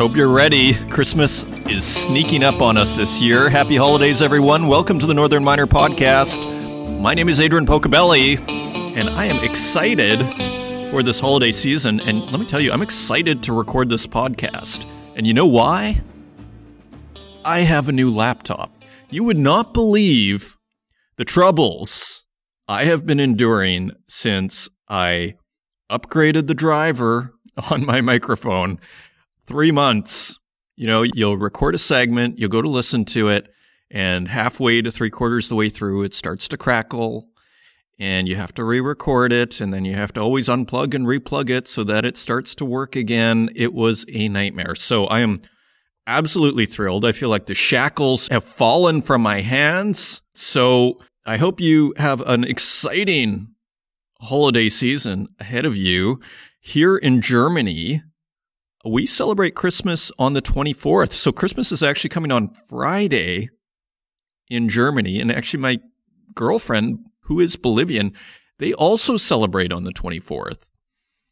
hope you're ready. Christmas is sneaking up on us this year. Happy holidays, everyone. Welcome to the Northern Miner Podcast. My name is Adrian Pocobelli, and I am excited for this holiday season. And let me tell you, I'm excited to record this podcast. And you know why? I have a new laptop. You would not believe the troubles I have been enduring since I upgraded the driver on my microphone. Three months. You know, you'll record a segment, you'll go to listen to it, and halfway to three quarters the way through, it starts to crackle, and you have to re record it, and then you have to always unplug and replug it so that it starts to work again. It was a nightmare. So I am absolutely thrilled. I feel like the shackles have fallen from my hands. So I hope you have an exciting holiday season ahead of you. Here in Germany, we celebrate Christmas on the 24th. So Christmas is actually coming on Friday in Germany. And actually, my girlfriend, who is Bolivian, they also celebrate on the 24th.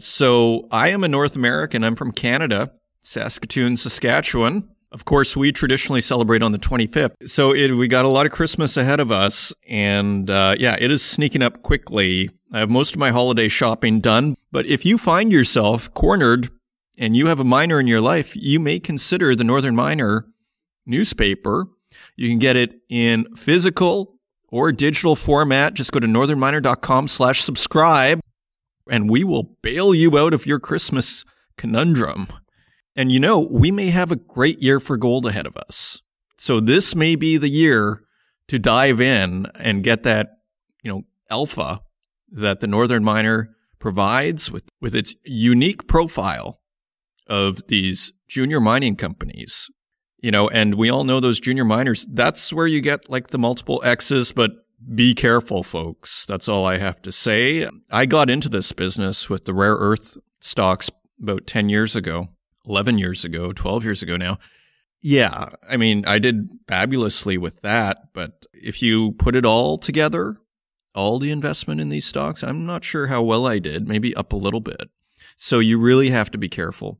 So I am a North American. I'm from Canada, Saskatoon, Saskatchewan. Of course, we traditionally celebrate on the 25th. So it, we got a lot of Christmas ahead of us. And uh, yeah, it is sneaking up quickly. I have most of my holiday shopping done. But if you find yourself cornered and you have a miner in your life, you may consider the Northern Miner newspaper. You can get it in physical or digital format. Just go to northernminer.com slash subscribe and we will bail you out of your Christmas conundrum. And you know, we may have a great year for gold ahead of us. So this may be the year to dive in and get that, you know, alpha that the Northern Miner provides with, with its unique profile of these junior mining companies. You know, and we all know those junior miners, that's where you get like the multiple X's, but be careful, folks. That's all I have to say. I got into this business with the rare earth stocks about 10 years ago, 11 years ago, 12 years ago now. Yeah, I mean, I did fabulously with that, but if you put it all together, all the investment in these stocks, I'm not sure how well I did, maybe up a little bit. So you really have to be careful.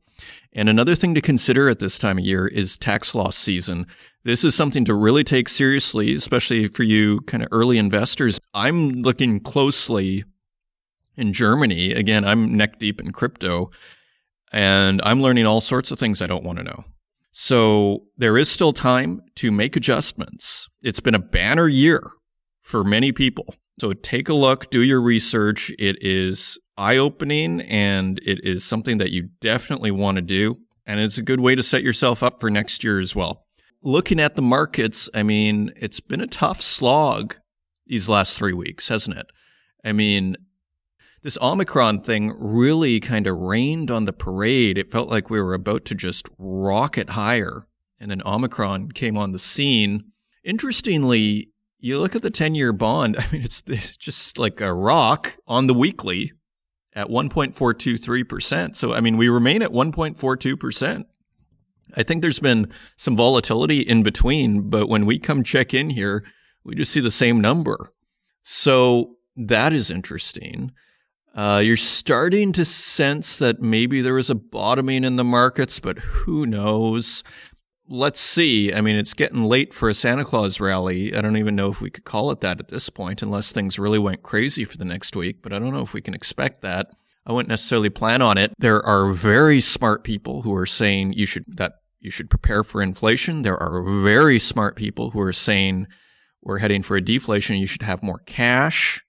And another thing to consider at this time of year is tax loss season. This is something to really take seriously, especially for you kind of early investors. I'm looking closely in Germany. Again, I'm neck deep in crypto and I'm learning all sorts of things I don't want to know. So there is still time to make adjustments. It's been a banner year for many people. So take a look, do your research. It is eye opening and it is something that you definitely want to do. And it's a good way to set yourself up for next year as well. Looking at the markets, I mean, it's been a tough slog these last three weeks, hasn't it? I mean, this Omicron thing really kind of rained on the parade. It felt like we were about to just rocket higher. And then Omicron came on the scene. Interestingly, you look at the 10 year bond, I mean, it's, it's just like a rock on the weekly at 1.423%. So, I mean, we remain at 1.42%. I think there's been some volatility in between, but when we come check in here, we just see the same number. So that is interesting. Uh, you're starting to sense that maybe there is a bottoming in the markets, but who knows? Let's see. I mean, it's getting late for a Santa Claus rally. I don't even know if we could call it that at this point, unless things really went crazy for the next week, but I don't know if we can expect that. I wouldn't necessarily plan on it. There are very smart people who are saying you should, that you should prepare for inflation. There are very smart people who are saying we're heading for a deflation. You should have more cash.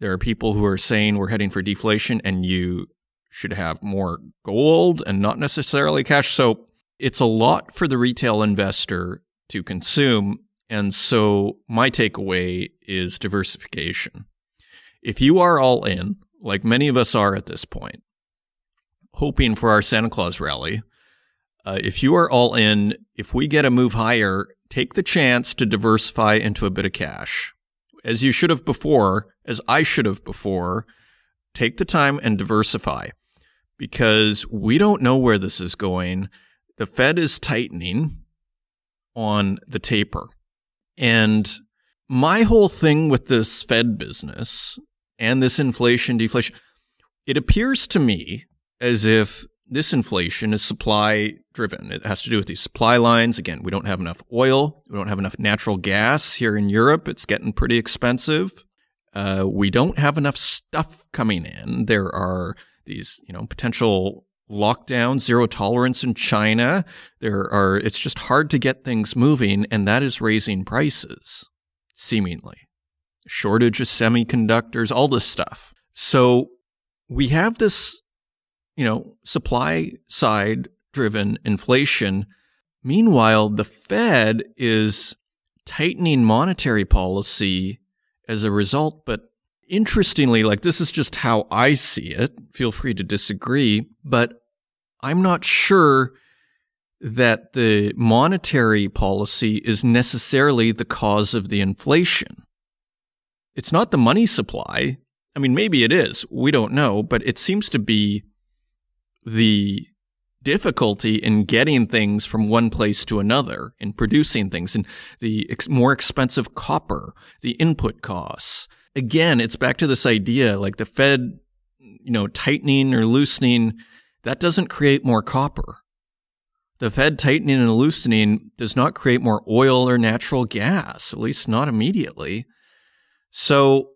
There are people who are saying we're heading for deflation and you should have more gold and not necessarily cash. So it's a lot for the retail investor to consume. And so my takeaway is diversification. If you are all in, like many of us are at this point, hoping for our Santa Claus rally, uh, if you are all in, if we get a move higher, take the chance to diversify into a bit of cash. As you should have before, as I should have before, take the time and diversify because we don't know where this is going the Fed is tightening on the taper. And my whole thing with this Fed business and this inflation deflation, it appears to me as if this inflation is supply driven. It has to do with these supply lines. Again, we don't have enough oil. We don't have enough natural gas here in Europe. It's getting pretty expensive. Uh, we don't have enough stuff coming in. There are these, you know, potential lockdown, zero tolerance in China. There are, it's just hard to get things moving, and that is raising prices, seemingly. Shortage of semiconductors, all this stuff. So we have this, you know, supply side driven inflation. Meanwhile, the Fed is tightening monetary policy as a result, but interestingly, like this is just how I see it. Feel free to disagree, but I'm not sure that the monetary policy is necessarily the cause of the inflation. It's not the money supply. I mean, maybe it is. We don't know, but it seems to be the difficulty in getting things from one place to another, in producing things, and the ex- more expensive copper, the input costs, again, it's back to this idea like the Fed, you know, tightening or loosening, that doesn't create more copper. The Fed tightening and loosening does not create more oil or natural gas, at least not immediately. So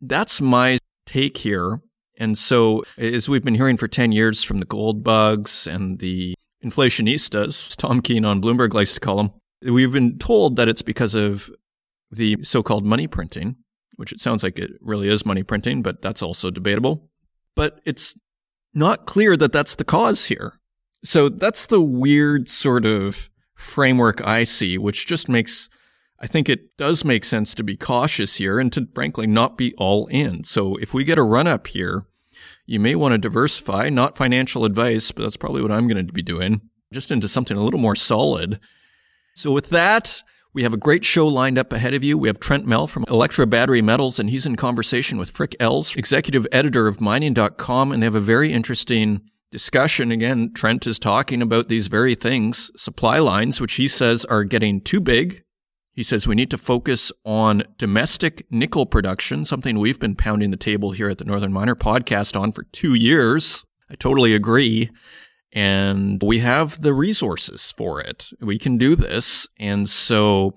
that's my take here. And so, as we've been hearing for 10 years from the gold bugs and the inflationistas, Tom Keene on Bloomberg likes to call them, we've been told that it's because of the so called money printing which it sounds like it really is money printing, but that's also debatable. But it's not clear that that's the cause here. So that's the weird sort of framework I see, which just makes, I think it does make sense to be cautious here and to frankly not be all in. So if we get a run up here, you may want to diversify, not financial advice, but that's probably what I'm going to be doing, just into something a little more solid. So with that, we have a great show lined up ahead of you. We have Trent Mell from Electra Battery Metals, and he's in conversation with Frik Els, executive editor of mining.com, and they have a very interesting discussion. Again, Trent is talking about these very things, supply lines, which he says are getting too big. He says we need to focus on domestic nickel production, something we've been pounding the table here at the Northern Miner podcast on for two years. I totally agree and we have the resources for it. We can do this. And so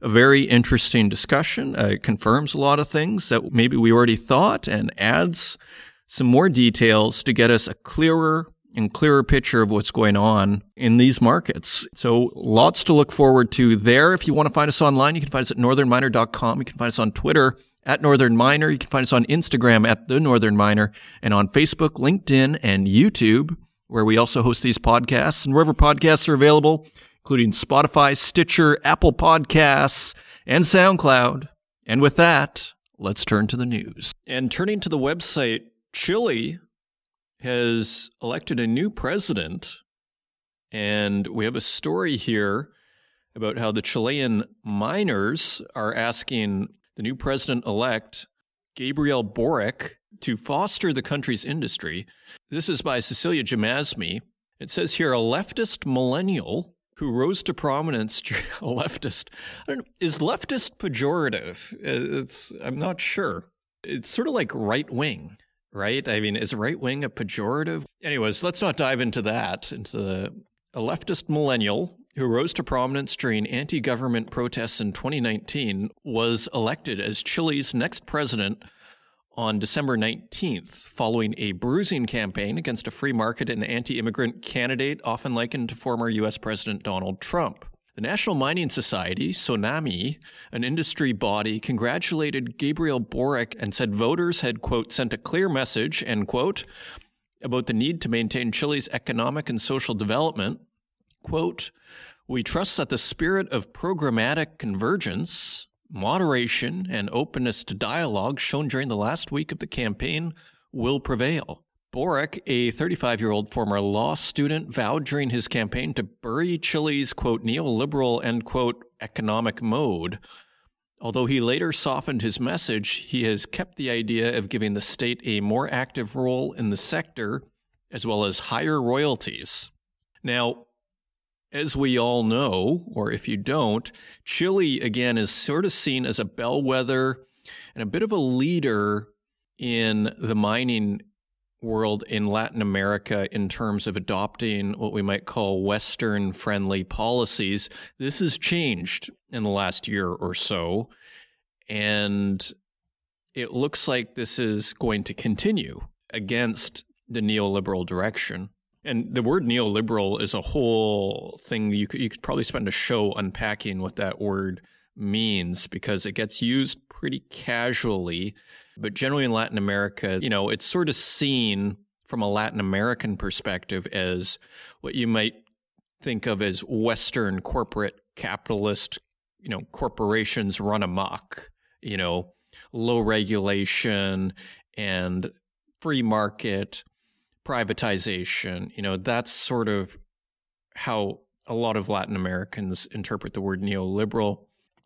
a very interesting discussion. Uh, it confirms a lot of things that maybe we already thought and adds some more details to get us a clearer and clearer picture of what's going on in these markets. So lots to look forward to there. If you want to find us online, you can find us at northernminer.com. You can find us on Twitter at Northern Miner. You can find us on Instagram at The Northern Miner and on Facebook, LinkedIn, and YouTube where we also host these podcasts and wherever podcasts are available, including Spotify, Stitcher, Apple Podcasts, and SoundCloud. And with that, let's turn to the news. And turning to the website, Chile has elected a new president. And we have a story here about how the Chilean miners are asking the new president elect, Gabriel Boric, to foster the country's industry. This is by Cecilia Jamasmie. It says here a leftist millennial who rose to prominence. A leftist is leftist pejorative. Uh, it's I'm not sure. It's sort of like right wing, right? I mean, is right wing a pejorative? Anyways, let's not dive into that. Into the, a leftist millennial who rose to prominence during anti government protests in 2019 was elected as Chile's next president on December 19th, following a bruising campaign against a free market and anti immigrant candidate often likened to former U.S. President Donald Trump. The National Mining Society, SONAMI, an industry body, congratulated Gabriel Boric and said voters had, quote, sent a clear message, end quote, about the need to maintain Chile's economic and social development. Quote, we trust that the spirit of programmatic convergence, moderation and openness to dialogue shown during the last week of the campaign will prevail. Boric, a 35 year old former law student, vowed during his campaign to bury Chile's, quote, neoliberal, end quote, economic mode. Although he later softened his message, he has kept the idea of giving the state a more active role in the sector, as well as higher royalties. Now, as we all know, or if you don't, Chile again is sort of seen as a bellwether and a bit of a leader in the mining world in Latin America in terms of adopting what we might call Western friendly policies. This has changed in the last year or so. And it looks like this is going to continue against the neoliberal direction. And the word neoliberal is a whole thing. You could, you could probably spend a show unpacking what that word means because it gets used pretty casually. But generally in Latin America, you know, it's sort of seen from a Latin American perspective as what you might think of as Western corporate capitalist, you know, corporations run amok, you know, low regulation and free market privatization. You know, that's sort of how a lot of Latin Americans interpret the word neoliberal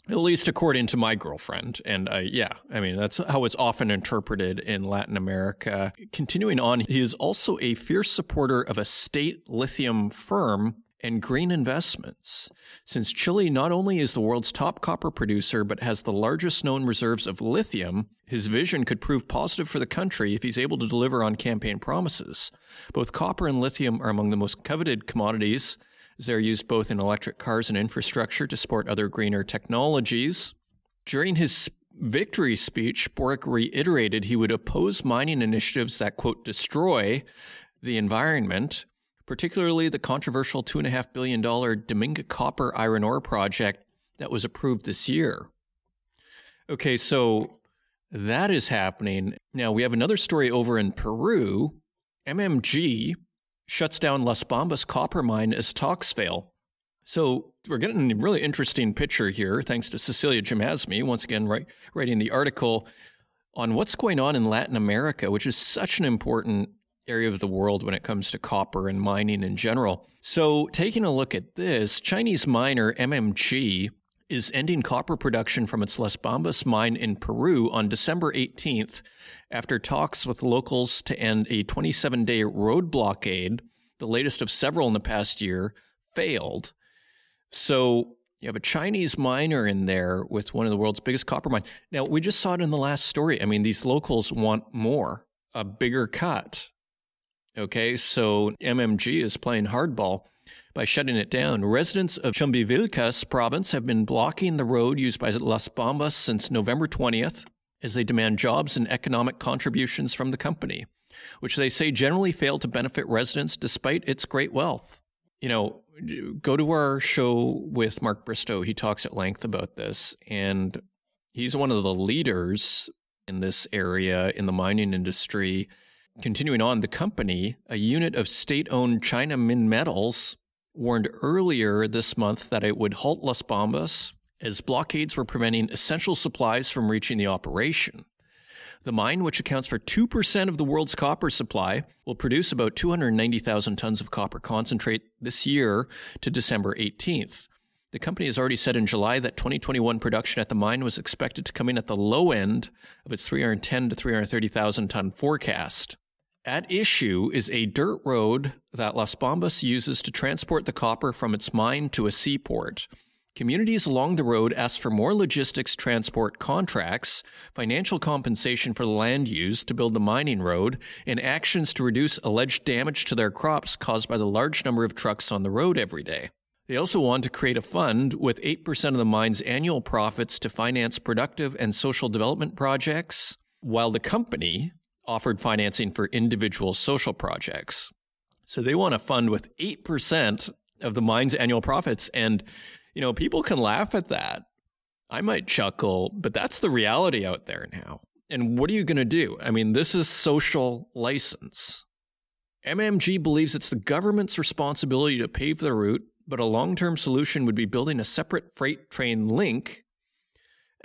at least according to my girlfriend. And uh, yeah, I mean, that's how it's often interpreted in Latin America. Continuing on, he is also a fierce supporter of a state lithium firm and green investments. Since Chile not only is the world's top copper producer, but has the largest known reserves of lithium, his vision could prove positive for the country if he's able to deliver on campaign promises. Both copper and lithium are among the most coveted commodities as they're used both in electric cars and infrastructure to support other greener technologies. During his victory speech, Boric reiterated he would oppose mining initiatives that, quote, destroy the environment, particularly the controversial $2.5 billion Dominga copper iron ore project that was approved this year. Okay, so that is happening. Now we have another story over in Peru. MMG, shuts down Las Bambas copper mine as talks fail. So we're getting a really interesting picture here, thanks to Cecilia Jamasmie, once again writing the article on what's going on in Latin America, which is such an important area of the world when it comes to copper and mining in general. So taking a look at this, Chinese miner MMG is ending copper production from its Las Bambas mine in Peru on December 18th after talks with locals to end a 27 day road blockade, the latest of several in the past year, failed. So you have a Chinese miner in there with one of the world's biggest copper mines. Now, we just saw it in the last story. I mean, these locals want more, a bigger cut. Okay, so MMG is playing hardball by shutting it down. Residents of Chumbivilcas province have been blocking the road used by Las Bambas since November 20th as they demand jobs and economic contributions from the company, which they say generally fail to benefit residents despite its great wealth. You know, go to our show with Mark Bristow. He talks at length about this, and he's one of the leaders in this area in the mining industry. Continuing on, the company, a unit of state owned China Minmetals, warned earlier this month that it would halt Las Bambas as blockades were preventing essential supplies from reaching the operation. The mine, which accounts for 2% of the world's copper supply, will produce about 290,000 tons of copper concentrate this year to December 18th. The company has already said in July that 2021 production at the mine was expected to come in at the low end of its 310 to 330,000 ton forecast. At issue is a dirt road that Las Bambas uses to transport the copper from its mine to a seaport. Communities along the road ask for more logistics transport contracts, financial compensation for the land used to build the mining road, and actions to reduce alleged damage to their crops caused by the large number of trucks on the road every day. They also want to create a fund with 8% of the mine's annual profits to finance productive and social development projects, while the company, offered financing for individual social projects. So they want to fund with 8% of the mine's annual profits. And, you know, people can laugh at that. I might chuckle, but that's the reality out there now. And what are you going to do? I mean, this is social license. MMG believes it's the government's responsibility to pave the route, but a long term solution would be building a separate freight train link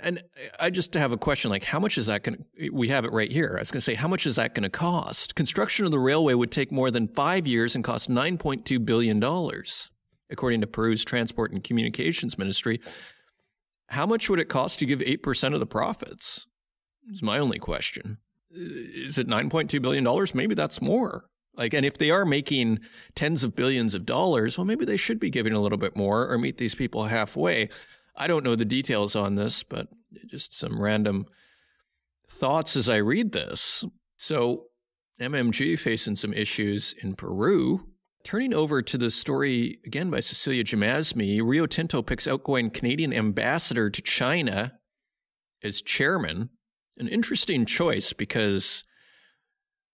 and I just have a question like, how much is that going to, we have it right here. I was going to say, how much is that going to cost? Construction of the railway would take more than five years and cost $9.2 billion, according to Peru's Transport and Communications Ministry. How much would it cost to give 8% of the profits? Is my only question. Is it $9.2 billion? Maybe that's more. Like, and if they are making tens of billions of dollars, well, maybe they should be giving a little bit more or meet these people halfway. I don't know the details on this, but just some random thoughts as I read this. So MMG facing some issues in Peru. Turning over to the story again by Cecilia Jamasmie, Rio Tinto picks outgoing Canadian ambassador to China as chairman. An interesting choice because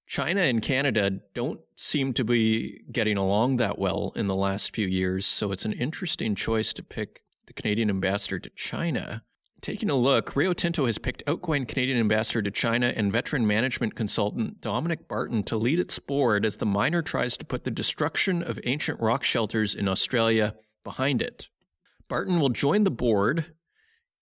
China and Canada don't seem to be getting along that well in the last few years. So it's an interesting choice to pick the Canadian ambassador to China. Taking a look, Rio Tinto has picked outgoing Canadian ambassador to China and veteran management consultant Dominic Barton to lead its board as the miner tries to put the destruction of ancient rock shelters in Australia behind it. Barton will join the board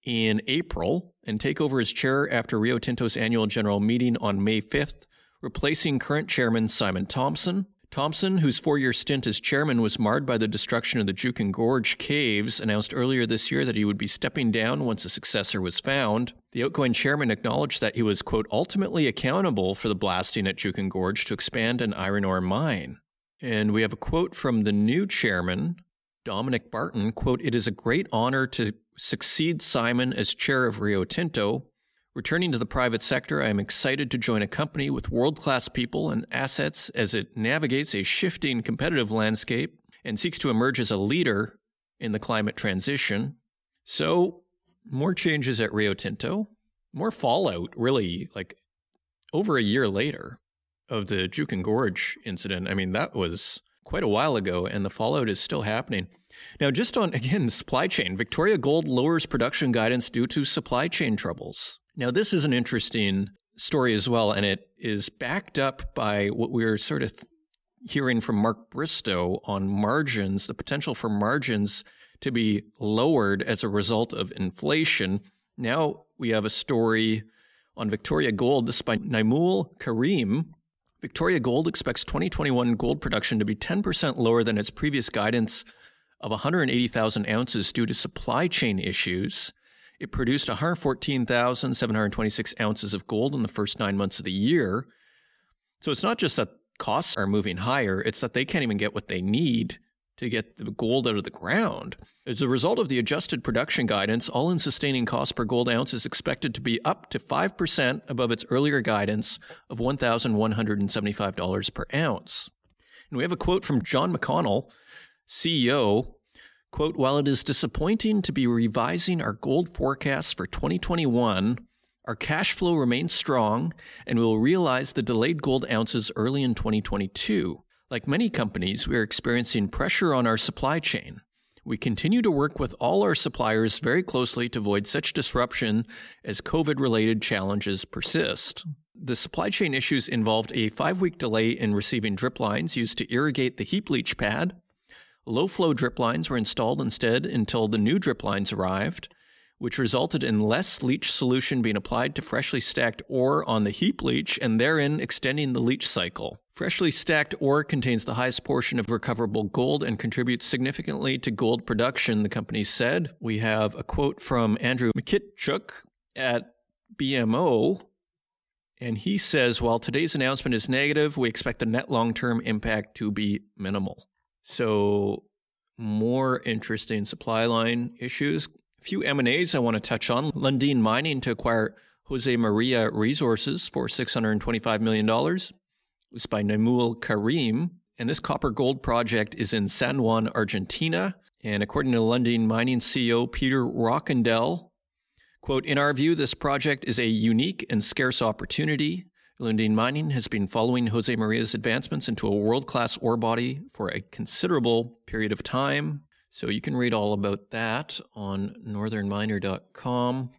in April and take over as chair after Rio Tinto's annual general meeting on May 5th, replacing current chairman Simon Thompson. Thompson, whose four year stint as chairman was marred by the destruction of the Juukan Gorge caves, announced earlier this year that he would be stepping down once a successor was found. The outgoing chairman acknowledged that he was, quote, ultimately accountable for the blasting at Juukan Gorge to expand an iron ore mine. And we have a quote from the new chairman, Dominic Barton, quote, It is a great honor to succeed Simon as chair of Rio Tinto. Returning to the private sector, I am excited to join a company with world class people and assets as it navigates a shifting competitive landscape and seeks to emerge as a leader in the climate transition. So, more changes at Rio Tinto, more fallout, really, like over a year later of the Juukan Gorge incident. I mean, that was quite a while ago, and the fallout is still happening. Now, just on, again, supply chain, Victoria Gold lowers production guidance due to supply chain troubles. Now, this is an interesting story as well, and it is backed up by what we are sort of hearing from Mark Bristow on margins, the potential for margins to be lowered as a result of inflation. Now we have a story on Victoria Gold. This is by Naimul Karim. Victoria Gold expects 2021 gold production to be 10% lower than its previous guidance of 180,000 ounces due to supply chain issues. It produced 114,726 ounces of gold in the first nine months of the year. So it's not just that costs are moving higher, it's that they can't even get what they need to get the gold out of the ground. As a result of the adjusted production guidance, all in sustaining cost per gold ounce is expected to be up to 5% above its earlier guidance of $1,175 per ounce. And we have a quote from John McConnell, CEO Quote, while it is disappointing to be revising our gold forecast for 2021, our cash flow remains strong and we will realize the delayed gold ounces early in 2022. Like many companies, we are experiencing pressure on our supply chain. We continue to work with all our suppliers very closely to avoid such disruption as COVID related challenges persist. The supply chain issues involved a five week delay in receiving drip lines used to irrigate the heap leach pad, Low flow drip lines were installed instead until the new drip lines arrived, which resulted in less leach solution being applied to freshly stacked ore on the heap leach and therein extending the leach cycle. Freshly stacked ore contains the highest portion of recoverable gold and contributes significantly to gold production, the company said. We have a quote from Andrew Mikitchuk at BMO, and he says, while today's announcement is negative, we expect the net long term impact to be minimal. So more interesting supply line issues. A few M&As I want to touch on. Lundin Mining to acquire Josemaria Resources for $625 million. It's by Naimul Karim. And this copper gold project is in San Juan, Argentina. And according to Lundin Mining CEO Peter Rockandel, quote, in our view, this project is a unique and scarce opportunity. Lundin Mining has been following Josemaria's advancements into a world class ore body for a considerable period of time. So you can read all about that on northernminer.com.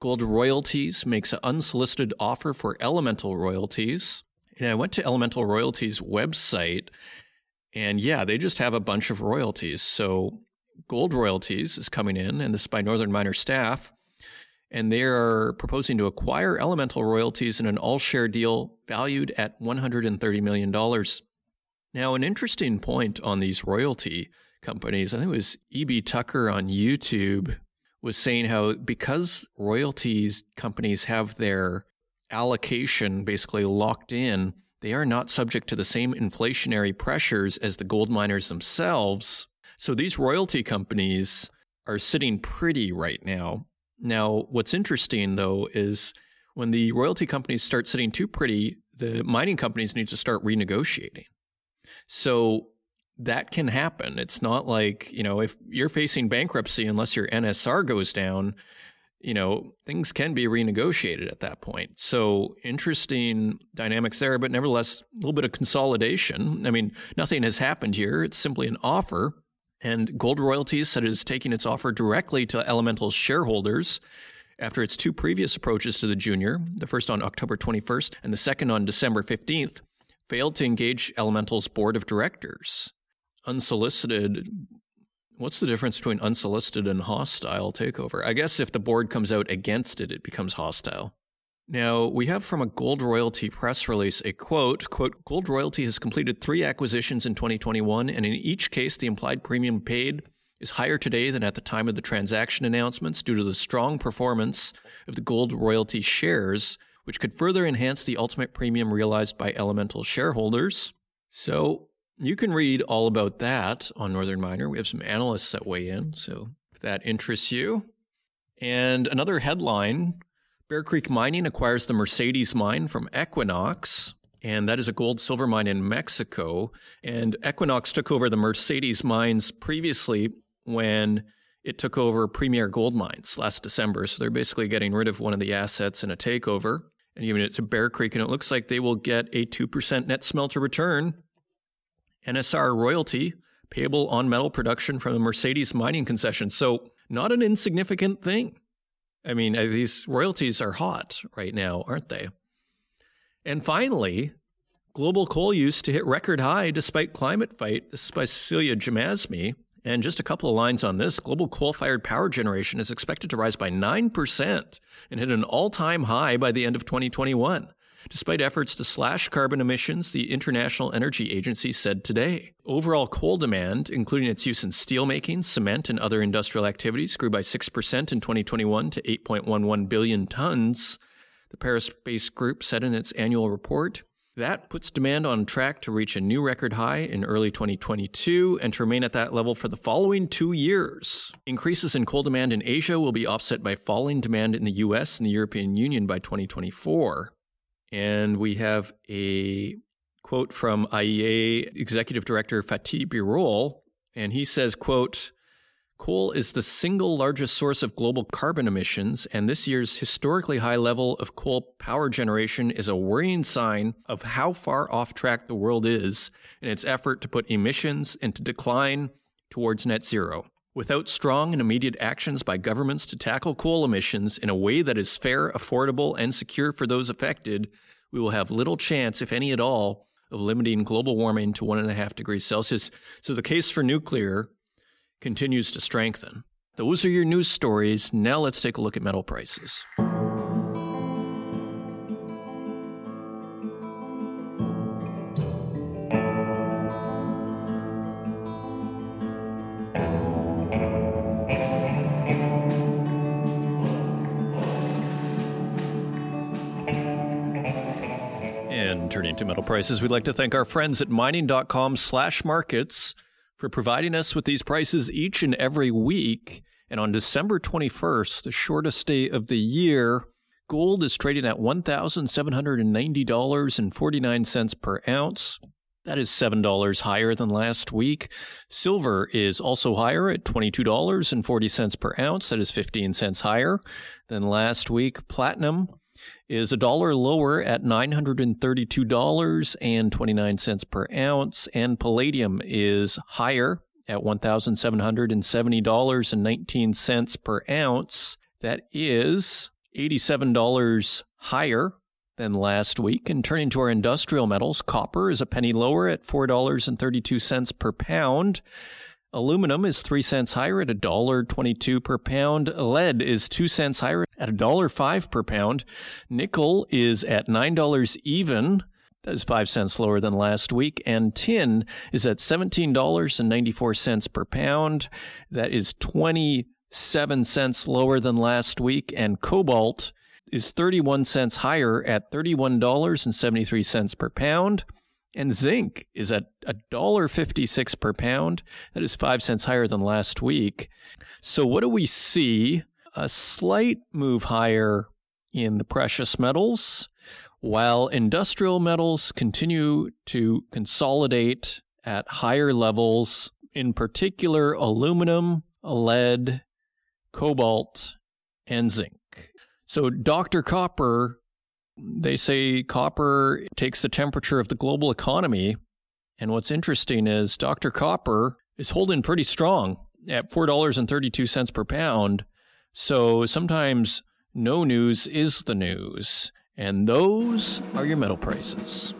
Gold Royalties makes an unsolicited offer for Elemental Royalties. And I went to Elemental Royalties website and yeah, they just have a bunch of royalties. So Gold Royalties is coming in and this is by Northern Miner staff and they are proposing to acquire Elemental royalties in an all share deal valued at $130 million. Now, an interesting point on these royalty companies, I think it was E.B. Tucker on YouTube was saying how because royalties companies have their allocation basically locked in, they are not subject to the same inflationary pressures as the gold miners themselves. So these royalty companies are sitting pretty right now. Now, what's interesting though is when the royalty companies start sitting too pretty, the mining companies need to start renegotiating. So that can happen. It's not like, you know, if you're facing bankruptcy, unless your NSR goes down, you know, things can be renegotiated at that point. So interesting dynamics there, but nevertheless, a little bit of consolidation. I mean, nothing has happened here. It's simply an offer. And Gold Royalties said it is taking its offer directly to Elemental's shareholders after its two previous approaches to the junior, the first on October 21st and the second on December 15th, failed to engage Elemental's board of directors. Unsolicited What's the difference between unsolicited and hostile takeover? I guess if the board comes out against it, it becomes hostile. Now, we have from a Gold Royalty press release a quote, quote, Gold Royalty has completed three acquisitions in 2021, and in each case, the implied premium paid is higher today than at the time of the transaction announcements due to the strong performance of the Gold Royalty shares, which could further enhance the ultimate premium realized by Elemental shareholders. So you can read all about that on Northern Miner. We have some analysts that weigh in, so if that interests you. And another headline Bear Creek Mining acquires the Mercedes mine from Equinox, and that is a gold silver mine in Mexico. And Equinox took over the Mercedes mines previously when it took over Premier Gold Mines last December. So they're basically getting rid of one of the assets in a takeover and giving it to Bear Creek. And it looks like they will get a 2% net smelter return NSR royalty payable on metal production from the Mercedes mining concession. So, not an insignificant thing. I mean, uh, these royalties are hot right now, aren't they? And finally, global coal use to hit record high despite climate fight. This is by Cecilia Jamasmie. And just a couple of lines on this global coal fired power generation is expected to rise by 9% and hit an all time high by the end of 2021 despite efforts to slash carbon emissions, the International Energy Agency said today. Overall coal demand, including its use in steelmaking, cement, and other industrial activities, grew by 6% in 2021 to 8.11 billion tons, the Paris based group said in its annual report. That puts demand on track to reach a new record high in early 2022 and to remain at that level for the following two years. Increases in coal demand in Asia will be offset by falling demand in the US and the European Union by 2024. And we have a quote from IEA Executive Director Fatih Birol, and he says, quote, Coal is the single largest source of global carbon emissions, and this year's historically high level of coal power generation is a worrying sign of how far off track the world is in its effort to put emissions into decline towards net zero. Without strong and immediate actions by governments to tackle coal emissions in a way that is fair, affordable, and secure for those affected, we will have little chance, if any at all, of limiting global warming to one and a half degrees Celsius. So the case for nuclear continues to strengthen. Those are your news stories. Now let's take a look at metal prices. Prices, we'd like to thank our friends at mining.com slash markets for providing us with these prices each and every week. And on December 21st, the shortest day of the year, gold is trading at $1,790.49 per ounce. That is $7 higher than last week. Silver is also higher at $22.40 per ounce. That is 15 cents higher than last week. Platinum is a dollar lower at $932.29 per ounce, and palladium is higher at $1,770.19 per ounce. That is $87 higher than last week. And turning to our industrial metals, copper is a penny lower at $4.32 per pound. Aluminum is 3 cents higher at $1.22 per pound. Lead is 2 cents higher at $1.05 per pound. Nickel is at $9 even. That is 5 cents lower than last week. And tin is at $17.94 per pound. That is 27 cents lower than last week. And cobalt is 31 cents higher at $31.73 per pound. And zinc is at $1.56 per pound. That is 5 cents higher than last week. So what do we see? A slight move higher in the precious metals. While industrial metals continue to consolidate at higher levels, in particular aluminum, lead, cobalt, and zinc. So, Dr. Copper, they say copper takes the temperature of the global economy. And what's interesting is Dr. Copper is holding pretty strong at $4.32 per pound. So, sometimes no news is the news. And those are your metal prices.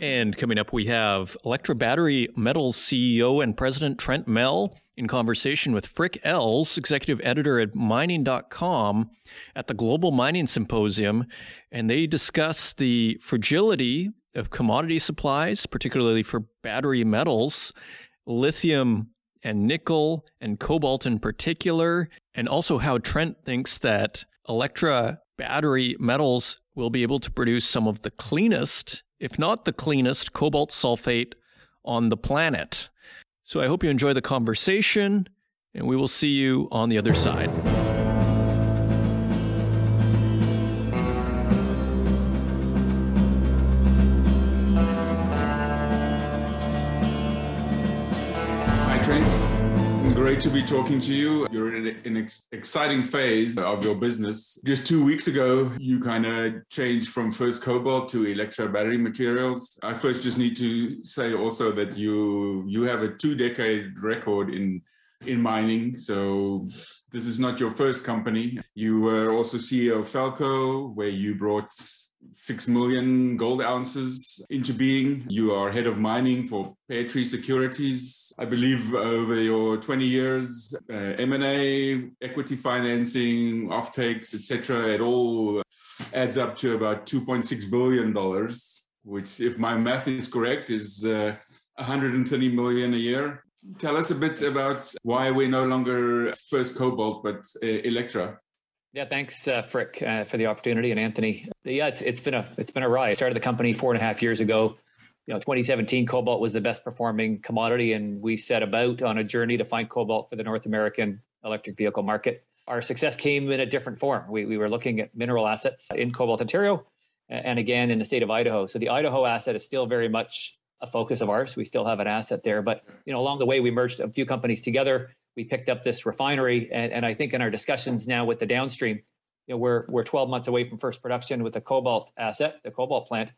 And coming up, we have Electra Battery Metals CEO and President Trent Mell in conversation with Frik Els, executive editor at mining.com at the Global Mining Symposium. And they discuss the fragility of commodity supplies, particularly for battery metals, lithium and nickel and cobalt in particular, and also how Trent thinks that Electra battery metals will be able to produce some of the cleanest, if not the cleanest, cobalt sulfate on the planet. So I hope you enjoy the conversation, and we will see you on the other side. Great to be talking to you. You're in an ex- exciting phase of your business. Just two weeks ago, you kind of changed from first cobalt to Electra battery materials. I first just need to say also that you you have a two decade record in in mining. So this is not your first company. You were also CEO of Felco, where you brought 6 million gold ounces into being. You are head of mining for Pear Tree Securities. I believe over your 20 years, uh, M&A, equity financing, offtakes, etc., it all adds up to about 2.6 billion dollars, which if my math is correct is uh, 130 million a year. Tell us a bit about why we're no longer first Cobalt but uh, Electra. Yeah, thanks, uh, Frik, uh, for the opportunity, and Anthony. Yeah, it's it's been a it's been a ride. I started the company four and a half years ago. You know, 2017 cobalt was the best performing commodity, and we set about on a journey to find cobalt for the North American electric vehicle market. Our success came in a different form. We we were looking at mineral assets in Cobalt, Ontario, and again in the state of Idaho. So the Idaho asset is still very much a focus of ours. We still have an asset there, but you know, along the way, we merged a few companies together we picked up this refinery, and, and I think in our discussions now with the downstream, you know, we're we're 12 months away from first production with the cobalt asset, the cobalt plant,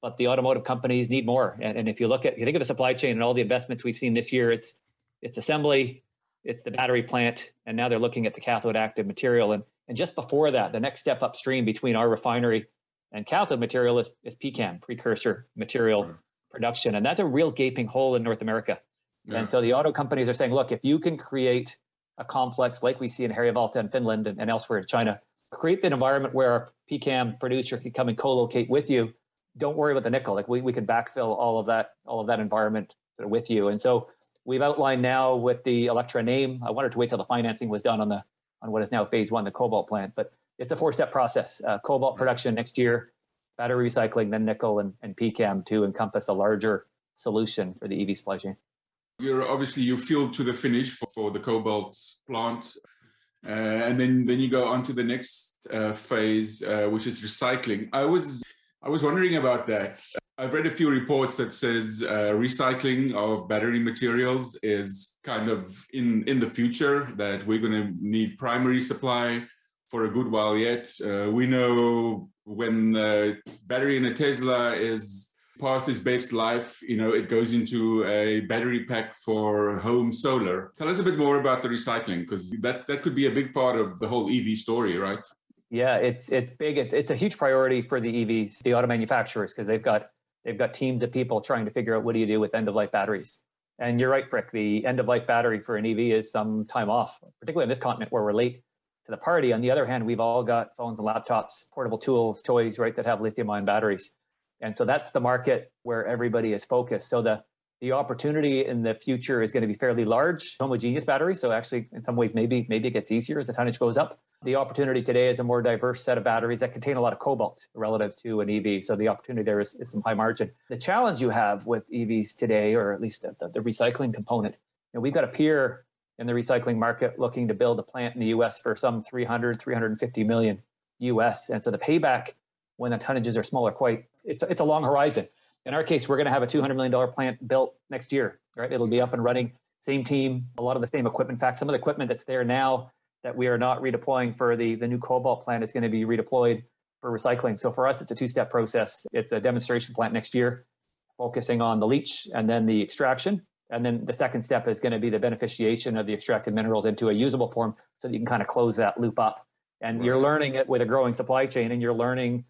but the automotive companies need more. And, and if you look at, you think of the supply chain and all the investments we've seen this year, it's it's assembly, it's the battery plant, and now they're looking at the cathode active material. And and just before that, the next step upstream between our refinery and cathode material is, is PCAM, precursor material production, and that's a real gaping hole in North America. Yeah. And so the auto companies are saying, look, if you can create a complex like we see in Harjavalta in Finland and, and elsewhere in China, create an environment where a PCAM producer can come and co-locate with you. Don't worry about the nickel. Like we, we can backfill all of that, all of that environment sort of with you. And so we've outlined now with the Electra name. I wanted to wait till the financing was done on the on what is now phase one, the cobalt plant. But it's a four-step process. Uh, cobalt production next year, battery recycling, then nickel and, and PCAM to encompass a larger solution for the EV supply chain. You're obviously you fuel to the finish for, for the cobalt plant, uh, and then then you go on to the next uh, phase, uh, which is recycling. I was I was wondering about that. I've read a few reports that says uh, recycling of battery materials is kind of in in the future that we're going to need primary supply for a good while yet. Uh, we know when the battery in a Tesla is past its best life, you know, it goes into a battery pack for home solar. Tell us a bit more about the recycling because that that could be a big part of the whole EV story, right? Yeah, it's it's big. It's it's a huge priority for the EVs, the auto manufacturers, because they've got they've got teams of people trying to figure out what do you do with end of life batteries. And you're right, Frik. The end of life battery for an EV is some time off, particularly on this continent where we're late to the party. On the other hand, we've all got phones and laptops, portable tools, toys, right, that have lithium ion batteries. And so that's the market where everybody is focused. So the the opportunity in the future is going to be fairly large, homogeneous batteries. So actually, in some ways, maybe maybe it gets easier as the tonnage goes up. The opportunity today is a more diverse set of batteries that contain a lot of cobalt relative to an EV. So the opportunity there is, is some high margin. The challenge you have with EVs today, or at least the, the, the recycling component, you know, we've got a peer in the recycling market looking to build a plant in the US for some 300, 350 million US. And so the payback when the tonnages are smaller, quite it's it's a long horizon. In our case, we're going to have a $200 million plant built next year, right? It'll be up and running, same team, a lot of the same equipment. In fact, some of the equipment that's there now that we are not redeploying for the, the new cobalt plant is going to be redeployed for recycling. So for us, it's a two-step process. It's a demonstration plant next year, focusing on the leach and then the extraction. And then the second step is going to be the beneficiation of the extracted minerals into a usable form so that you can kind of close that loop up. And you're learning it with a growing supply chain and you're learning,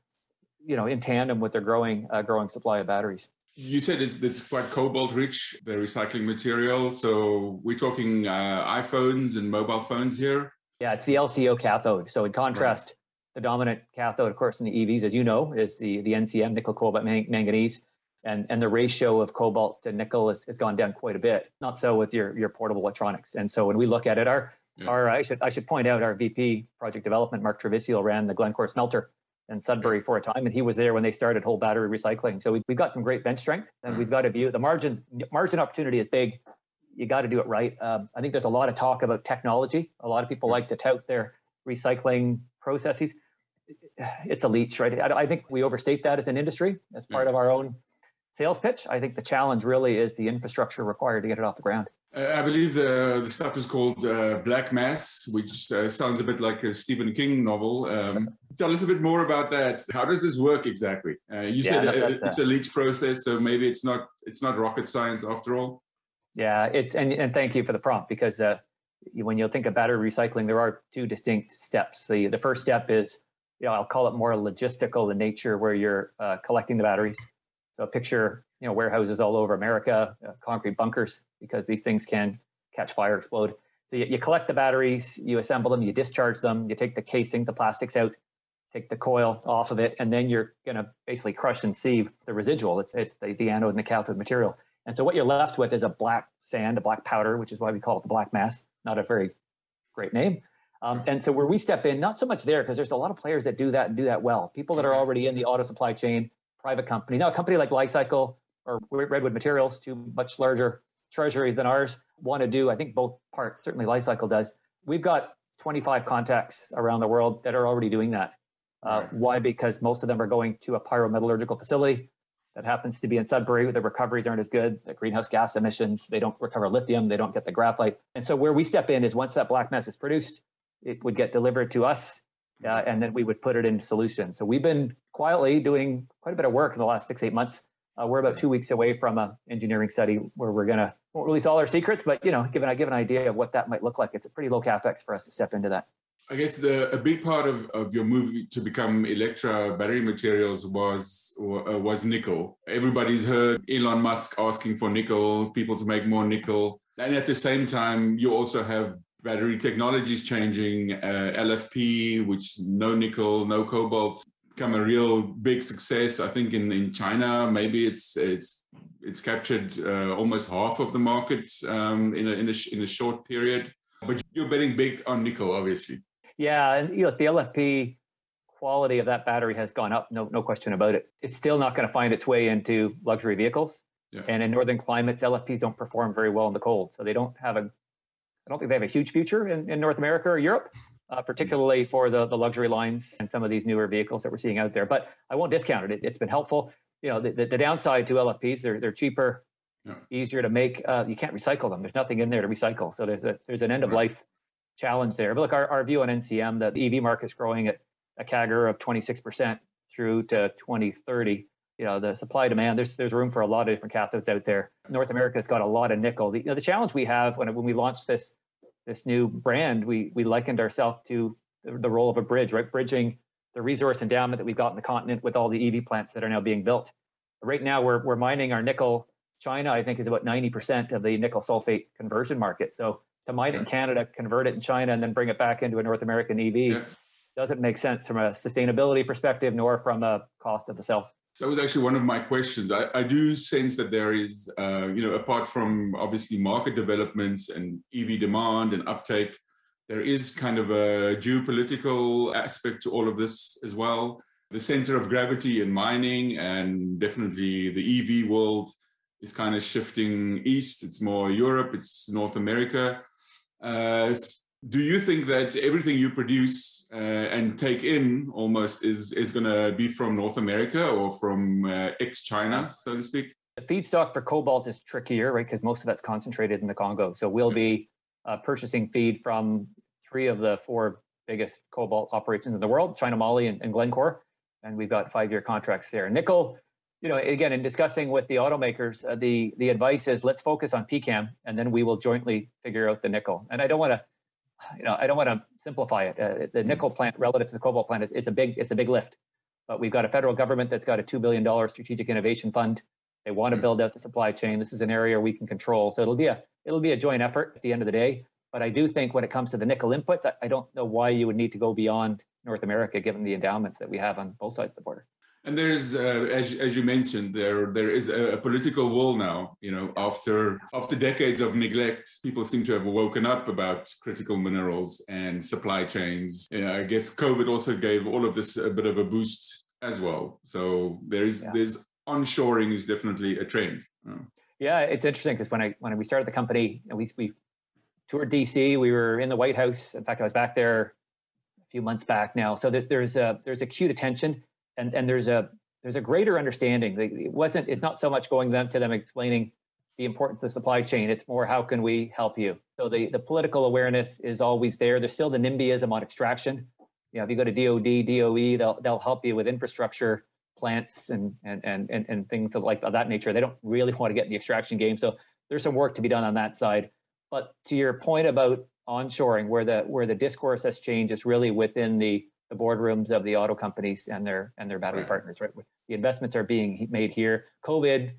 you know, in tandem with their growing uh, growing supply of batteries. You said it's, it's quite cobalt rich, the recycling material. So we're talking uh, iPhones and mobile phones here. Yeah, it's the LCO cathode. So in contrast, right. the dominant cathode, of course, in the EVs, as you know, is the, the NCM, nickel, cobalt, manganese. And, and the ratio of cobalt to nickel has, has gone down quite a bit. Not so with your, your portable electronics. And so when we look at it, our, yeah. our I should I should point out our VP project development, Mark Trevisiol, ran the Glencore smelter in Sudbury for a time, and he was there when they started whole battery recycling. So we, we've got some great bench strength, and we've got a view. The margin margin opportunity is big you got to do it right. Um, I think there's a lot of talk about technology. A lot of people like to tout their recycling processes. It's a leach, right? I, I think we overstate that as an industry as part yeah. of our own sales pitch. I think the challenge really is the infrastructure required to get it off the ground. Uh, I believe the, the stuff is called uh, Black Mass, which uh, sounds a bit like a Stephen King novel. Um, tell us a bit more about that. How does this work exactly? Uh, you yeah, said it's a leach process, so maybe it's not it's not rocket science after all. Yeah, it's and, and thank you for the prompt because uh, when you think of battery recycling, there are two distinct steps. The the first step is, you know, I'll call it more logistical in nature, where you're uh, collecting the batteries. So a picture, you know, warehouses all over America, uh, concrete bunkers, because these things can catch fire, explode. So you, you collect the batteries, you assemble them, you discharge them, you take the casing, the plastics out, take the coil off of it, and then you're going to basically crush and sieve the residual. It's, it's the, the anode and the cathode material. And so what you're left with is a black sand, a black powder, which is why we call it the black mass. Not a very great name. Um, and so where we step in, not so much there because there's a lot of players that do that and do that well. People that are already in the auto supply chain, private company. Now a company like Li-Cycle or Redwood Materials, two much larger treasuries than ours, want to do. I think both parts. Certainly Li-Cycle does. We've got 25 contacts around the world that are already doing that. Uh, why? Because most of them are going to a pyrometallurgical facility that happens to be in Sudbury. Where the recoveries aren't as good. The greenhouse gas emissions, they don't recover lithium, they don't get the graphite. And so where we step in is once that black mass is produced, it would get delivered to us, uh, and then we would put it in solution. So we've been quietly doing quite a bit of work in the last six, eight months. Uh, we're about two weeks away from an engineering study where we're going to won't release all our secrets, but you know, give an, give an idea of what that might look like. It's a pretty low capex for us to step into that. I guess the a big part of, of your move to become Electra battery materials was uh, was nickel. Everybody's heard Elon Musk asking for nickel, people to make more nickel, and at the same time, you also have battery technologies changing. Uh, LFP, which no nickel, no cobalt, become a real big success. I think in, in China, maybe it's it's it's captured uh, almost half of the market um, in a in a, in a short period. But you're betting big on nickel, obviously. Yeah, and you know, the LFP quality of that battery has gone up, no, no question about it. It's still not going to find its way into luxury vehicles. Yeah. And in northern climates, LFPs don't perform very well in the cold. So they don't have a, I don't think they have a huge future in, in North America or Europe, uh, particularly for the, the luxury lines and some of these newer vehicles that we're seeing out there. But I won't discount it. it has been helpful. You know, the, the, the, downside to LFPs, they're, they're cheaper, yeah. easier to make. Uh, you can't recycle them. There's nothing in there to recycle. So there's a, there's an end of life challenge there. But look, our, our view on NCM that the EV market is growing at a CAGR of 26% through to 2030. You know, the supply demand, there's there's room for a lot of different cathodes out there. North America's got a lot of nickel. The, you know, the challenge we have when when we launched this this new brand, we we likened ourselves to the, the role of a bridge, right? Bridging the resource endowment that we've got in the continent with all the EV plants that are now being built. Right now, we're we're mining our nickel. China, I think, is about 90% of the nickel sulfate conversion market. So to mine it in Canada, convert it in China, and then bring it back into a North American EV yeah. doesn't make sense from a sustainability perspective, nor from a cost of the cells. So that was actually one of my questions. I, I do sense that there is, uh, you know, apart from obviously market developments and EV demand and uptake, there is kind of a geopolitical aspect to all of this as well. The center of gravity in mining and definitely the EV world is kind of shifting east. It's more Europe, it's North America. Uh, do you think that everything you produce uh, and take in almost is is going to be from North America or from uh, ex-China, so to speak? The feedstock for cobalt is trickier, right? Because most of that's concentrated in the Congo. So we'll be uh, purchasing feed from three of the four biggest cobalt operations in the world: China, Moly, and, and Glencore. And we've got five-year contracts there. Nickel, you know, again, in discussing with the automakers, uh, the the advice is let's focus on PCAM, and then we will jointly figure out the nickel. And I don't want to you know, I don't want to simplify it. Uh, the nickel plant relative to the cobalt plant is, is a big, it's a big lift. But we've got a federal government that's got a two billion dollar strategic innovation fund. They want to hmm. build out the supply chain. This is an area we can control. So it'll be a it'll be a joint effort at the end of the day. But I do think when it comes to the nickel inputs, I, I don't know why you would need to go beyond North America, given the endowments that we have on both sides of the border. And there's, uh, as, as you mentioned, there there is a, a, political will now. You know, after after decades of neglect, people seem to have woken up about critical minerals and supply chains. Yeah, I guess COVID also gave all of this a bit of a boost as well. So there's yeah. there's onshoring is definitely a trend. Yeah, it's interesting because when I when we started the company, we we toured DC. We were in the White House. In fact, I was back there a few months back now. So there's a there's acute attention and and there's a there's a greater understanding. It wasn't it's not so much going them to them explaining the importance of the supply chain. It's more how can we help you. So the the political awareness is always there. There's still the NIMBYism on extraction. You know, if you go to DoD, DOE, they'll they'll help you with infrastructure, plants, and and and and, and things of like of that nature. They don't really want to get in the extraction game. So there's some work to be done on that side. But to your point about onshoring, where the where the discourse has changed is really within the the boardrooms of the auto companies and their and their battery right. partners. Right, the investments are being made here. COVID,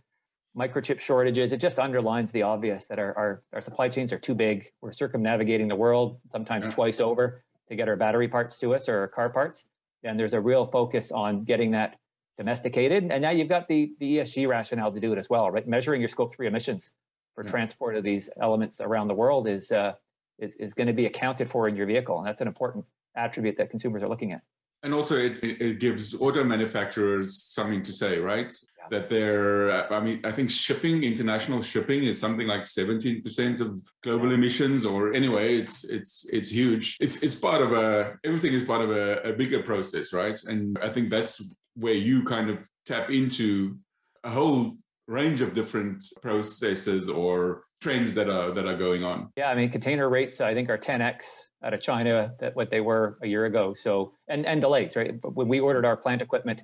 microchip shortages, it just underlines the obvious that our our, our supply chains are too big. We're circumnavigating the world sometimes yeah. twice over to get our battery parts to us or our car parts. And there's a real focus on getting that domesticated. And now you've got the the ESG rationale to do it as well, right? Measuring your scope three emissions for yeah. transport of these elements around the world is uh, is, is going to be accounted for in your vehicle, and that's an important attribute that consumers are looking at. And also, it, it gives auto manufacturers something to say, right? Yeah. That they're, I mean, I think shipping, international shipping, is something like seventeen percent of global emissions, or anyway, it's it's it's huge. It's it's part of a everything is part of a, a bigger process, right? And I think that's where you kind of tap into a whole range of different processes or trends that are that are going on. Yeah, I mean, container rates I think are 10x out of China that what they were a year ago. So and and delays, right? But when we ordered our plant equipment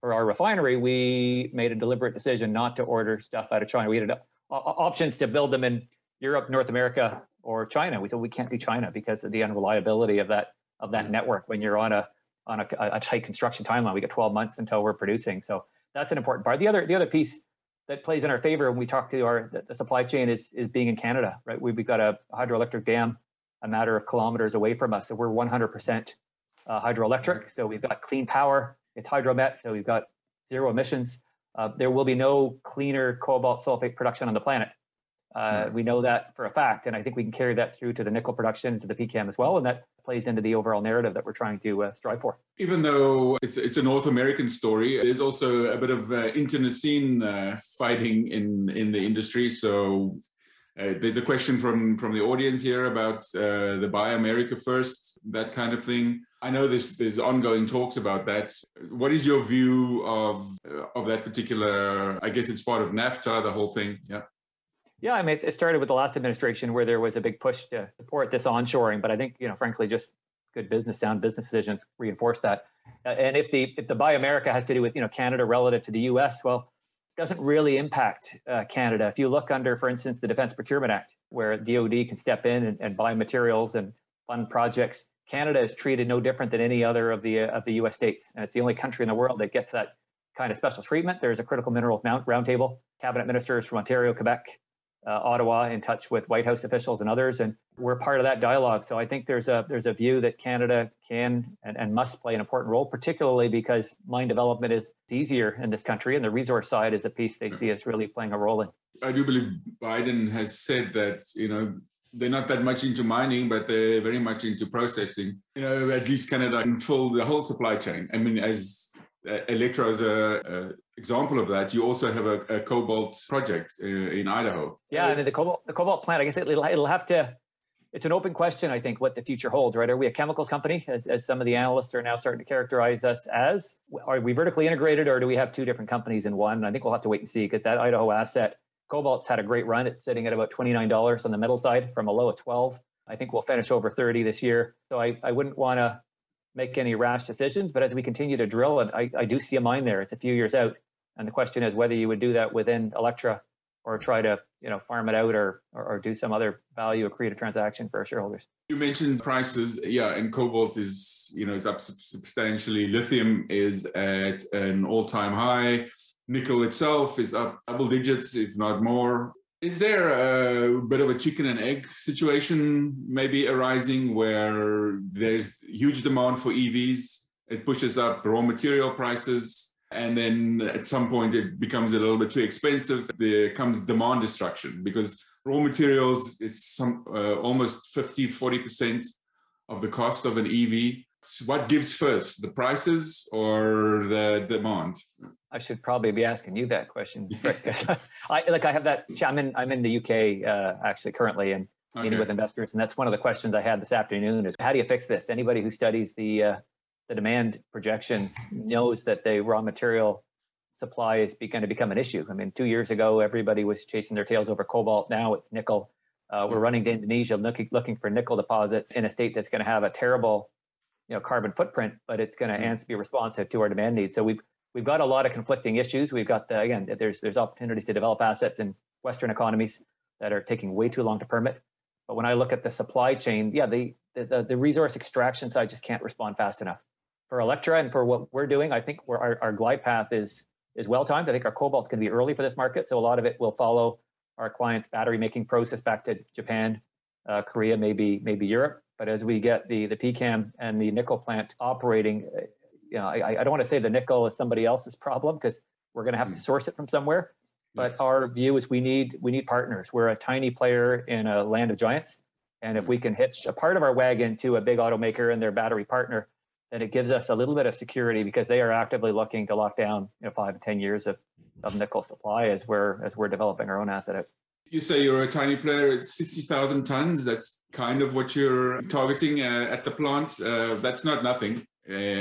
for our refinery, we made a deliberate decision not to order stuff out of China. We had uh, options to build them in Europe, North America, or China. We said we can't do China because of the unreliability of that of that network when you're on a on a, a tight construction timeline. We get 12 months until we're producing. So that's an important part. The other the other piece that plays in our favor when we talk to our the, supply chain is is being in Canada, right? We, we've got a hydroelectric dam a matter of kilometers away from us. So we're 100% uh, hydroelectric. So we've got clean power. It's hydromet. So we've got zero emissions. Uh, there will be no cleaner cobalt sulfate production on the planet. Uh, hmm. we know that for a fact, and I think we can carry that through to the nickel production, to the PCAM as well, and that plays into the overall narrative that we're trying to uh, strive for. Even though it's it's a North American story, there's also a bit of uh, internecine uh, fighting in in the industry. So uh, there's a question from from the audience here about uh, the Buy America First, that kind of thing. I know there's there's ongoing talks about that. What is your view of of that particular? I guess it's part of NAFTA, the whole thing. Yeah. Yeah, I mean, it started with the last administration where there was a big push to support this onshoring, but I think you know, frankly, just good business, sound business decisions reinforce that. Uh, and if the if the Buy America has to do with you know Canada relative to the U.S., well, it doesn't really impact uh, Canada. If you look under, for instance, the Defense Procurement Act, where DoD can step in and, and buy materials and fund projects, Canada is treated no different than any other of the uh, of the U.S. states, and it's the only country in the world that gets that kind of special treatment. There's a critical minerals roundtable, cabinet ministers from Ontario, Quebec, uh, Ottawa in touch with White House officials and others, and we're part of that dialogue. So I think there's a there's a view that Canada can and, and must play an important role, particularly because mine development is easier in this country, and the resource side is a piece they see as really playing a role in. I do believe Biden has said that you know they're not that much into mining, but they're very much into processing. You know, at least Canada can fill the whole supply chain. I mean, as uh, Electra is a, example of that. You also have a, a cobalt project uh, in Idaho. Yeah, I mean the cobalt the cobalt plant. I guess it, will it'll have to it's an open question, I think, what the future holds, right? Are we a chemicals company, as, as some of the analysts are now starting to characterize us as? Are we vertically integrated, or do we have two different companies in one? I think we'll have to wait and see because that Idaho asset, cobalt's had a great run. It's sitting at about $29 on the metal side from a low of 12. I think we'll finish over 30 this year. So I, I wouldn't want to make any rash decisions. But as we continue to drill, and I, I do see a mine there, it's a few years out. And the question is whether you would do that within Electra or try to you know farm it out or, or, or do some other value accretive transaction for our shareholders. You mentioned prices, yeah, and cobalt is you know is up substantially. Lithium is at an all-time high. Nickel itself is up double digits, if not more. Is there a bit of a chicken and egg situation maybe arising where there's huge demand for EVs? It pushes up raw material prices. And then at some point it becomes a little bit too expensive. There comes demand destruction because raw materials is some uh, almost 50, 40% of the cost of an EV. So what gives first, the prices or the demand? I should probably be asking you that question. I like I have that. I'm in I'm in the UK uh, actually currently and meeting with investors, and that's one of the questions I had this afternoon. Is how do you fix this? Anybody who studies the uh, the demand projections knows that the raw material supply is going to become an issue. I mean, two years ago, everybody was chasing their tails over cobalt. Now it's nickel. Uh, we're running to Indonesia looking looking for nickel deposits in a state that's going to have a terrible, you know, carbon footprint, but it's going to mm-hmm. be responsive to our demand needs. So we've we've got a lot of conflicting issues. We've got the, again, there's there's opportunities to develop assets in Western economies that are taking way too long to permit. But when I look at the supply chain, yeah, the the, the resource extraction side just can't respond fast enough. For Electra and for what we're doing, I think our, our glide path is is well timed. I think our cobalt's going to be early for this market, so a lot of it will follow our clients' battery making process back to Japan, uh, Korea, maybe maybe Europe. But as we get the the PCAM and the nickel plant operating, you know, I, I don't want to say the nickel is somebody else's problem because we're going to have mm. to source it from somewhere. But yeah. our view is we need we need partners. We're a tiny player in a land of giants, and if we can hitch a part of our wagon to a big automaker and their battery partner, then it gives us a little bit of security because they are actively looking to lock down you know, five to ten years of, of nickel supply as we're as we're developing our own asset. You say you're a tiny player at 60,000 tons. That's kind of what you're targeting uh, at the plant. Uh, that's not nothing.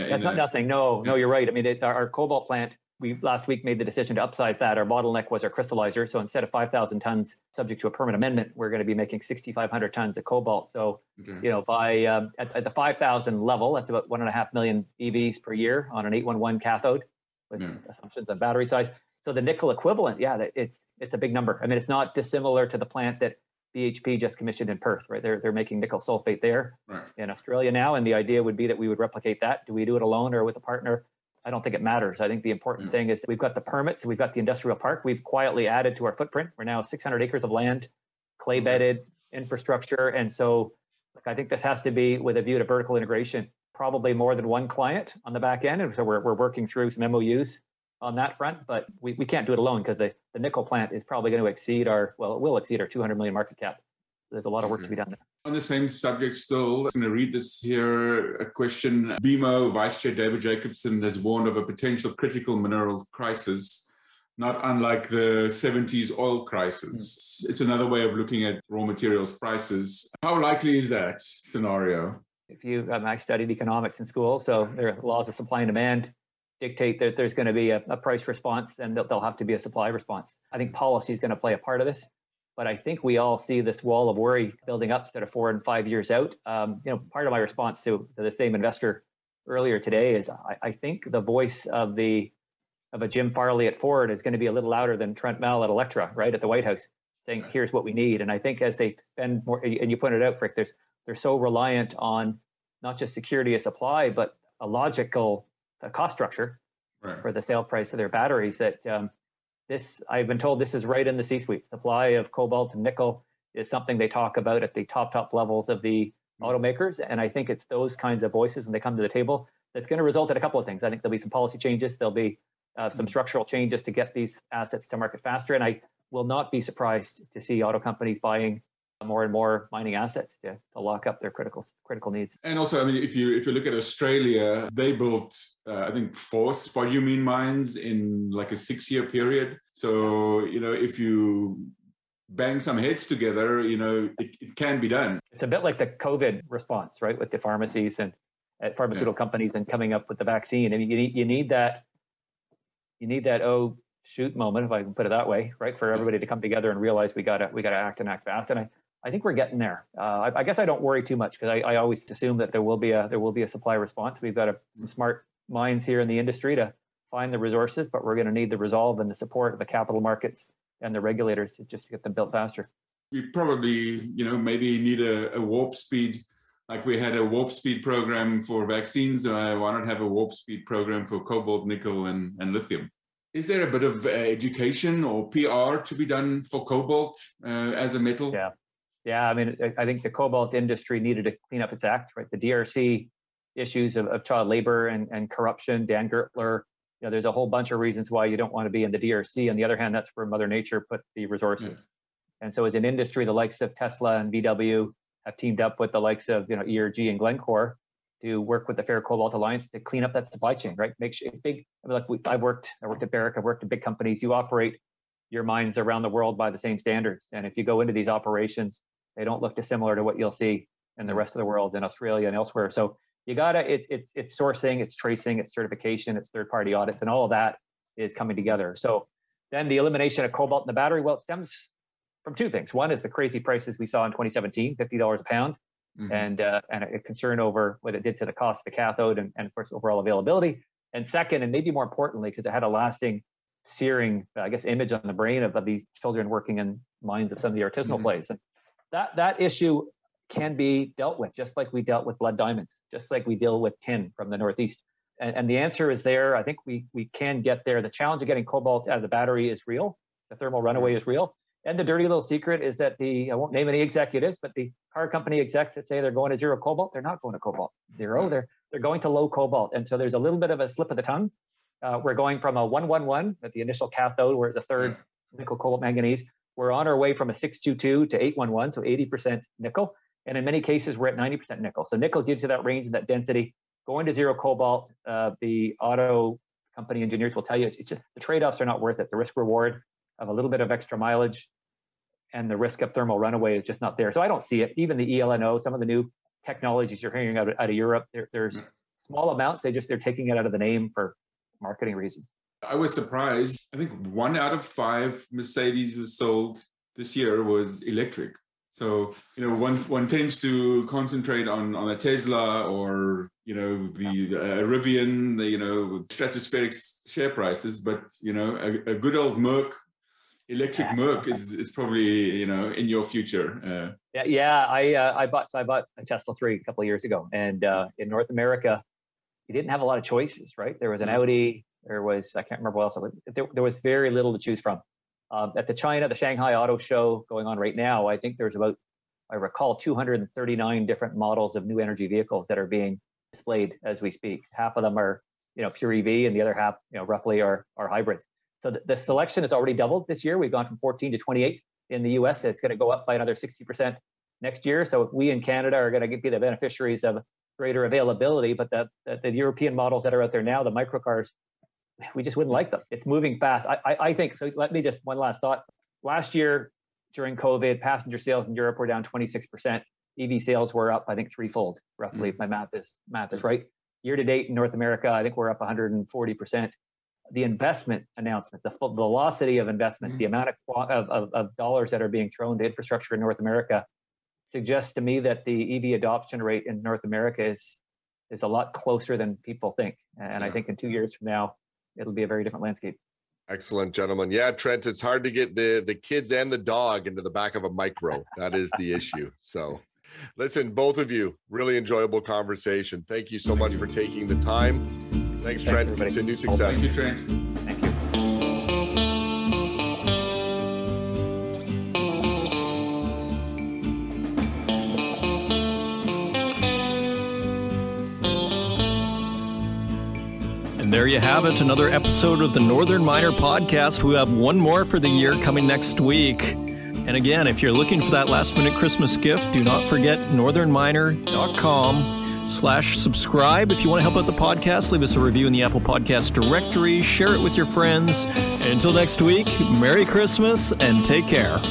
That's not a, nothing. No, no, you're right. I mean, it, our, our, cobalt plant, we last week made the decision to upsize that. Our bottleneck was our crystallizer. So instead of 5,000 tons, subject to a permit amendment, we're going to be making 6,500 tons of cobalt. So, okay. you know, by um, at, at, the 5,000 level, that's about one and a half million EVs per year on an 811 cathode, with yeah. assumptions on battery size. So the nickel equivalent, yeah, it's it's a big number. I mean, it's not dissimilar to the plant that BHP just commissioned in Perth, right? They're they're making nickel sulfate there right. in Australia now, and the idea would be that we would replicate that. Do we do it alone or with a partner? I don't think it matters. I think the important yeah. thing is that we've got the permits, we've got the industrial park, we've quietly added to our footprint. We're now 600 acres of land, clay mm. bedded infrastructure, and so like, I think this has to be with a view to vertical integration. Probably more than one client on the back end, and so we're we're working through some MOUs on that front, but we, we can't do it alone because the, the nickel plant is probably going to exceed our, well, it will exceed our 200 million market cap. There's a lot of work to be done there. On the same subject still, I'm going to read this here. A question. BMO Vice Chair David Jacobson has warned of a potential critical mineral crisis, not unlike the 70s oil crisis. Mm. It's another way of looking at raw materials prices. How likely is that scenario? If you, um, I studied economics in school, so there are laws of supply and demand dictate that there's going to be a, a price response and there'll, there'll have to be a supply response. I think policy is going to play a part of this, but I think we all see this wall of worry building up sort of four and five years out. Um, you know, part of my response to, to the same investor earlier today is I, I, think the voice of the of a Jim Farley at Ford is going to be a little louder than Trent Mell at Electra, right at the White House, saying here's what we need. And I think as they spend more, and you pointed out, Frik, there's they're so reliant on not just security of supply, but a logical the cost structure right. for the sale price of their batteries that um, this I've been told this is right in the C-suite. Supply of cobalt and nickel is something they talk about at the top top levels of the mm-hmm. automakers, and I think it's those kinds of voices when they come to the table that's going to result in a couple of things. I think there'll be some policy changes. There'll be uh, some mm-hmm. structural changes to get these assets to market faster, and I will not be surprised to see auto companies buying more and more mining assets to, to lock up their critical critical needs. And also, I mean, if you if you look at Australia, they built uh, I think four spodumene mines in like a six year period. So you know, if you bang some heads together, you know, it, it can be done. It's a bit like the COVID response, right, with the pharmacies and at pharmaceutical yeah. companies and coming up with the vaccine. I mean, you need, you need that, you need that oh shoot moment, if I can put it that way, right, for everybody to come together and realize we gotta we gotta act and act fast. And I, I think we're getting there. Uh, I, I, guess I don't worry too much because I, I always assume that there will be a there will be a supply response. We've got a, some smart minds here in the industry to find the resources, but we're going to need the resolve and the support of the capital markets and the regulators to just to get them built faster. We probably, you know, maybe need a, a warp speed like we had a warp speed program for vaccines. Uh, why not have a warp speed program for cobalt, nickel, and, and lithium? Is there a bit of uh, education or PR to be done for cobalt uh, as a metal? Yeah, yeah. I mean, I think the cobalt industry needed to clean up its act. Right, the DRC issues of, of child labor and, and corruption. Dan Gertler. You know, there's a whole bunch of reasons why you don't want to be in the DRC. On the other hand, that's where Mother Nature put the resources. And so, as an industry, the likes of Tesla and VW have teamed up with the likes of you know ERG and Glencore to work with the Fair Cobalt Alliance to clean up that supply chain, right? Make sure big. I mean, like we, I've worked, I worked at Barrick, I've worked at big companies. You operate your mines around the world by the same standards, and if you go into these operations, they don't look dissimilar to what you'll see in the rest of the world, in Australia and elsewhere. So you gotta, it's it's it's sourcing, it's tracing, it's certification, it's third party audits, and all of that is coming together. So then the elimination of cobalt in the battery, well, it stems from two things. One is the crazy prices we saw in 2017, $50 a pound, mm-hmm. and uh, and a concern over what it did to the cost of the cathode and, and of course overall availability. And second, and maybe more importantly, because it had a lasting, searing, I guess, image on the brain of, of these children working in mines of some of the artisanal mm-hmm. plays. And that that issue can be dealt with, just like we dealt with blood diamonds, just like we deal with tin from the Northeast. And, and the answer is there. I think we we can get there. The challenge of getting cobalt out of the battery is real. The thermal runaway is real. And the dirty little secret is that the I won't name any executives, but the car company execs that say they're going to zero cobalt, they're not going to cobalt zero. They're they're going to low cobalt, and so there's a little bit of a slip of the tongue. Uh, we're going from a 111 at the initial cathode, where it's a third nickel cobalt manganese. We're on our way from a 622 to 811, so 80% nickel. And in many cases, we're at 90% nickel. So nickel gives you that range and that density. Going to zero cobalt, uh, the auto company engineers will tell you it's, it's just, the trade-offs are not worth it. The risk reward of a little bit of extra mileage and the risk of thermal runaway is just not there. So I don't see it. Even the ELNO, some of the new technologies you're hearing out of, out of Europe, there, there's small amounts. They just they're taking it out of the name for marketing reasons. I was surprised. I think one out of five Mercedes sold this year was electric. So you know, one one tends to concentrate on on a Tesla or you know the uh, Rivian, the you know stratospheric share prices, but you know a, a good old Merc electric Merc is, is probably you know in your future. Uh, yeah, yeah. I uh, I bought so I bought a Tesla three a couple of years ago, and uh, in North America, you didn't have a lot of choices, right? There was an mm-hmm. Audi, there was I can't remember what else. There, there was very little to choose from. Um, at the China, the Shanghai Auto Show going on right now, I think there's about I recall 239 different models of new energy vehicles that are being displayed as we speak. Half of them are you know pure EV, and the other half you know roughly are are hybrids. So the, the selection has already doubled this year. We've gone from 14 to 28 in the US. It's going to go up by another 60% next year. So we in Canada are going to be the beneficiaries of greater availability. But the, the, the European models that are out there now, the microcars, we just wouldn't like them. It's moving fast. I, I, I think so. Let me just one last thought. Last year during COVID, passenger sales in Europe were down 26%. EV sales were up, I think, threefold, roughly, mm-hmm. if my math is math is right. Year to date in North America, I think we're up 140% the investment announcements, the velocity of investments, mm-hmm. the amount of, of, of, dollars that are being thrown to infrastructure in North America suggests to me that the EV adoption rate in North America is is a lot closer than people think. And yeah. I think in two years from now, it'll be a very different landscape. Excellent, gentlemen. Yeah, Trent, it's hard to get the the kids and the dog into the back of a micro. That is the issue. So, listen, both of you, really enjoyable conversation. Thank you so much for taking the time. Thanks, Trent. Thanks, Continued success. Thank you, Trent. There you have it, another episode of the Northern Miner Podcast. We have one more for the year coming next week. And again, if you're looking for that last minute Christmas gift, do not forget northernminer.com slash subscribe. If you want to help out the podcast, leave us a review in the Apple Podcast directory, share it with your friends. And until next week, Merry Christmas and take care.